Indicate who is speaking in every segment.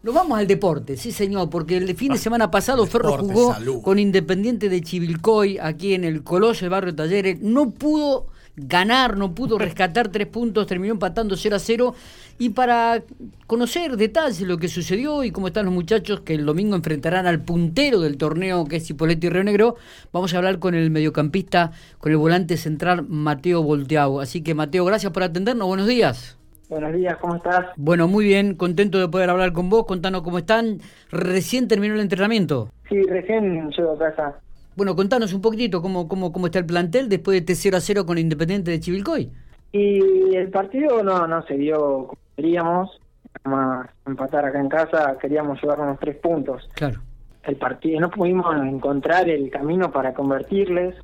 Speaker 1: Nos vamos al deporte, sí señor, porque el fin de semana pasado Ferro jugó con Independiente de Chivilcoy aquí en el Coloso del barrio Talleres. No pudo ganar, no pudo rescatar tres puntos, terminó empatando 0 a 0. Y para conocer detalles de lo que sucedió y cómo están los muchachos que el domingo enfrentarán al puntero del torneo que es Hipólito y Río Negro, vamos a hablar con el mediocampista, con el volante central Mateo Volteago. Así que Mateo, gracias por atendernos, buenos días.
Speaker 2: Buenos días, ¿cómo estás?
Speaker 1: Bueno, muy bien, contento de poder hablar con vos, contanos cómo están. ¿Recién terminó el entrenamiento?
Speaker 2: Sí, recién llego a casa.
Speaker 1: Bueno, contanos un poquitito cómo, cómo, cómo está el plantel después de este 0 a 0 con Independiente de Chivilcoy.
Speaker 2: Y el partido no, no se dio como queríamos, más empatar acá en casa, queríamos llevar unos tres puntos.
Speaker 1: Claro.
Speaker 2: El partido, no pudimos encontrar el camino para convertirles.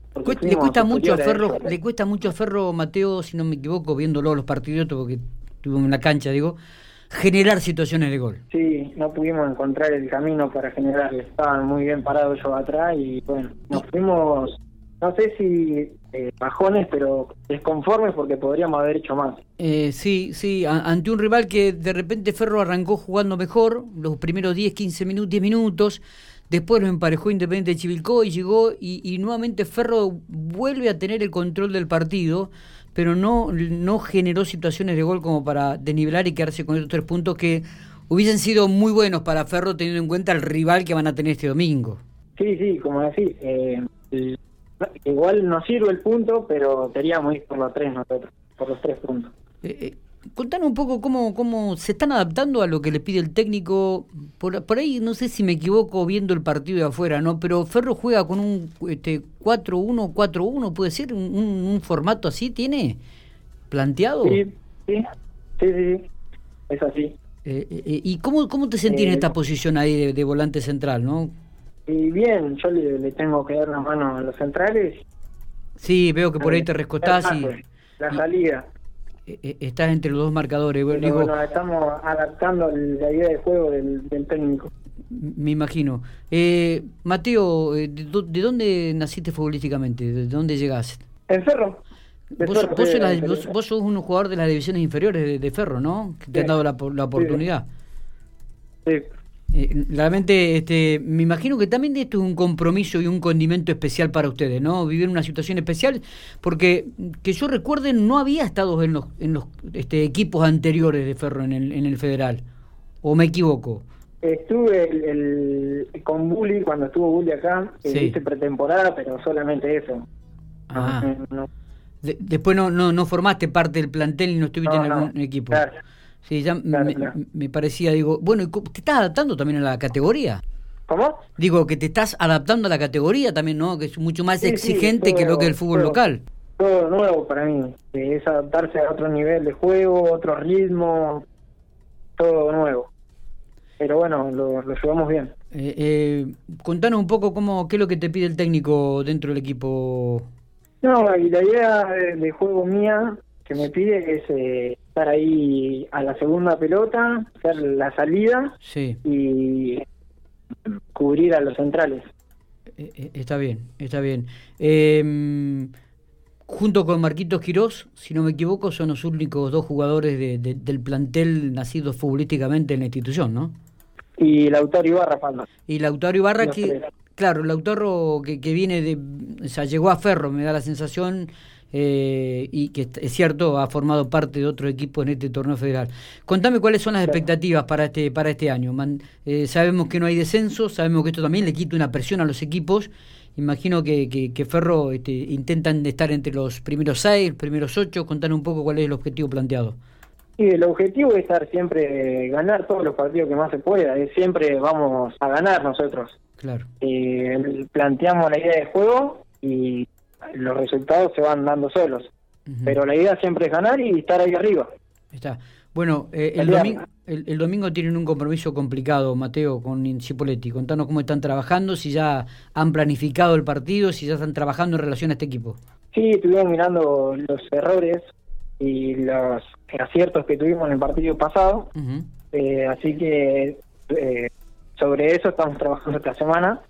Speaker 1: Le cuesta mucho a Ferro, le cuesta mucho a Ferro, Mateo, si no me equivoco, viéndolo los partidos, porque en la cancha, digo, generar situaciones de gol.
Speaker 2: Sí, no pudimos encontrar el camino para generarle. Estaban muy bien parados ellos atrás y bueno, nos fuimos, no sé si eh, bajones, pero desconformes porque podríamos haber hecho más.
Speaker 1: Eh, sí, sí, ante un rival que de repente Ferro arrancó jugando mejor, los primeros 10, 15 minutos, 10 minutos. Después lo emparejó Independiente de Chivilcoy, llegó y, y nuevamente Ferro vuelve a tener el control del partido pero no, no generó situaciones de gol como para desnivelar y quedarse con estos tres puntos que hubiesen sido muy buenos para Ferro teniendo en cuenta el rival que van a tener este domingo.
Speaker 2: Sí, sí, como decís, eh, igual nos sirve el punto, pero queríamos ir por los tres nosotros, por los tres puntos.
Speaker 1: Eh, eh Contanos un poco cómo, cómo se están adaptando a lo que le pide el técnico. Por, por ahí, no sé si me equivoco viendo el partido de afuera, ¿no? Pero Ferro juega con un este, 4-1, 4-1, ¿puede ser? ¿Un, un, formato así tiene planteado?
Speaker 2: Sí, sí, sí, sí, es así.
Speaker 1: Eh, eh, eh ¿Y cómo, cómo te sentís en esta posición ahí de, volante central, no?
Speaker 2: Y bien, yo le, tengo que dar la mano a los centrales.
Speaker 1: Sí, veo que por ahí te rescotás y...
Speaker 2: La salida.
Speaker 1: Eh, eh, estás entre los dos marcadores.
Speaker 2: bueno, estamos adaptando la idea de juego del, técnico.
Speaker 1: Me imagino. Eh, Mateo, eh, ¿de, dónde naciste futbolísticamente? ¿De dónde llegaste?
Speaker 2: En Ferro.
Speaker 1: Vos, sos un jugador de las divisiones inferiores de, Ferro, ¿no? Que te han dado la, la oportunidad.
Speaker 2: Sí.
Speaker 1: Eh, realmente, este, me imagino que también esto es un compromiso y un condimento especial para ustedes, ¿no? Vivir una situación especial, porque que yo recuerde, no había estado en los, en los este, equipos anteriores de Ferro en el, en el Federal, ¿o me equivoco?
Speaker 2: Estuve el, con Bully, cuando estuvo Bully acá, sí. hice pretemporada, pero solamente eso.
Speaker 1: Ah. después no, no, no formaste parte del plantel y no estuviste en algún equipo.
Speaker 2: Claro.
Speaker 1: Sí, ya me, parecía, digo, bueno, ¿te estás adaptando también a la categoría?
Speaker 2: ¿Cómo?
Speaker 1: Digo, que te estás adaptando a la categoría también, ¿no? Que es mucho más exigente que lo que el fútbol local.
Speaker 2: Todo nuevo para mí, es adaptarse a otro nivel de juego, otro ritmo, todo nuevo. Pero bueno, lo, lo llevamos bien.
Speaker 1: Eh, eh, contanos un poco cómo, qué es lo que te pide el técnico dentro del equipo.
Speaker 2: No, y la idea de, juego mía que me pide es eh, estar ahí a la segunda pelota, hacer la salida y cubrir a los centrales.
Speaker 1: Eh, eh, está bien, está bien. Em, junto con Marquitos Quirós, si no me equivoco, son los únicos dos jugadores del plantel nacidos futbolísticamente en la institución, ¿no?
Speaker 2: Y Lautaro Ibarra, Palma.
Speaker 1: Y Lautaro Ibarra, que, claro, Lautaro que, que viene de, o sea, llegó a Ferro, me da la sensación, eh, y que es cierto, ha formado parte de otro equipo en este torneo federal. Contame cuáles son las expectativas para este, para este año. Eh, sabemos que no hay descenso, sabemos que esto también le quita una presión a los equipos. Imagino que, que, Ferro este, intentan estar entre los primeros seis, primeros ocho. Contanos un poco cuál es el objetivo planteado.
Speaker 2: Sí, el objetivo es estar siempre, ganar todos los partidos que más se pueda. siempre vamos a ganar nosotros.
Speaker 1: Claro.
Speaker 2: Eh, planteamos la idea de juego y los resultados se van dando solos. Pero la idea siempre es ganar y estar ahí arriba.
Speaker 1: Está. Bueno, eh, el, domingo, el, domingo tienen un compromiso complicado, Mateo, con Cipoletti. Contanos cómo están trabajando, si ya han planificado el partido, si ya están trabajando en relación a este equipo.
Speaker 2: Sí, estuvimos mirando los errores y los aciertos que tuvimos en el partido pasado. Eh, así que eh, sobre eso estamos trabajando esta semana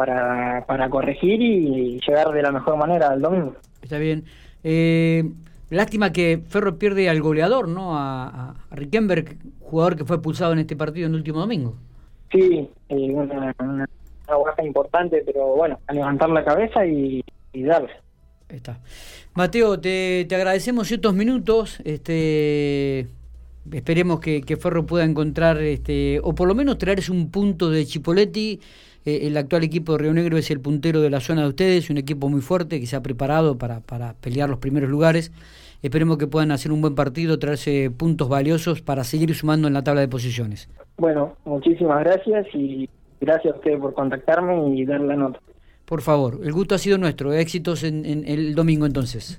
Speaker 2: para, para corregir y llegar de la mejor manera al domingo.
Speaker 1: Está bien. Eh, Lástima que Ferro pierde al goleador, ¿no? A, a jugador que fue expulsado en este partido en el último domingo.
Speaker 2: Sí, eh, una, una, baja importante, pero bueno, a levantar la cabeza y, y darle.
Speaker 1: Está. Mateo, te, te agradecemos estos minutos. Este, esperemos que, que, Ferro pueda encontrar, este, o por lo menos traerse un punto de Chipoletti. Eh, el actual equipo de Río Negro es el puntero de la zona de ustedes, un equipo muy fuerte que se ha preparado para, para pelear los primeros lugares. Esperemos que puedan hacer un buen partido, traerse puntos valiosos para seguir sumando en la tabla de posiciones.
Speaker 2: Bueno, muchísimas gracias y gracias a ustedes por contactarme y dar la nota.
Speaker 1: Por favor, el gusto ha sido nuestro. Éxitos en el domingo entonces.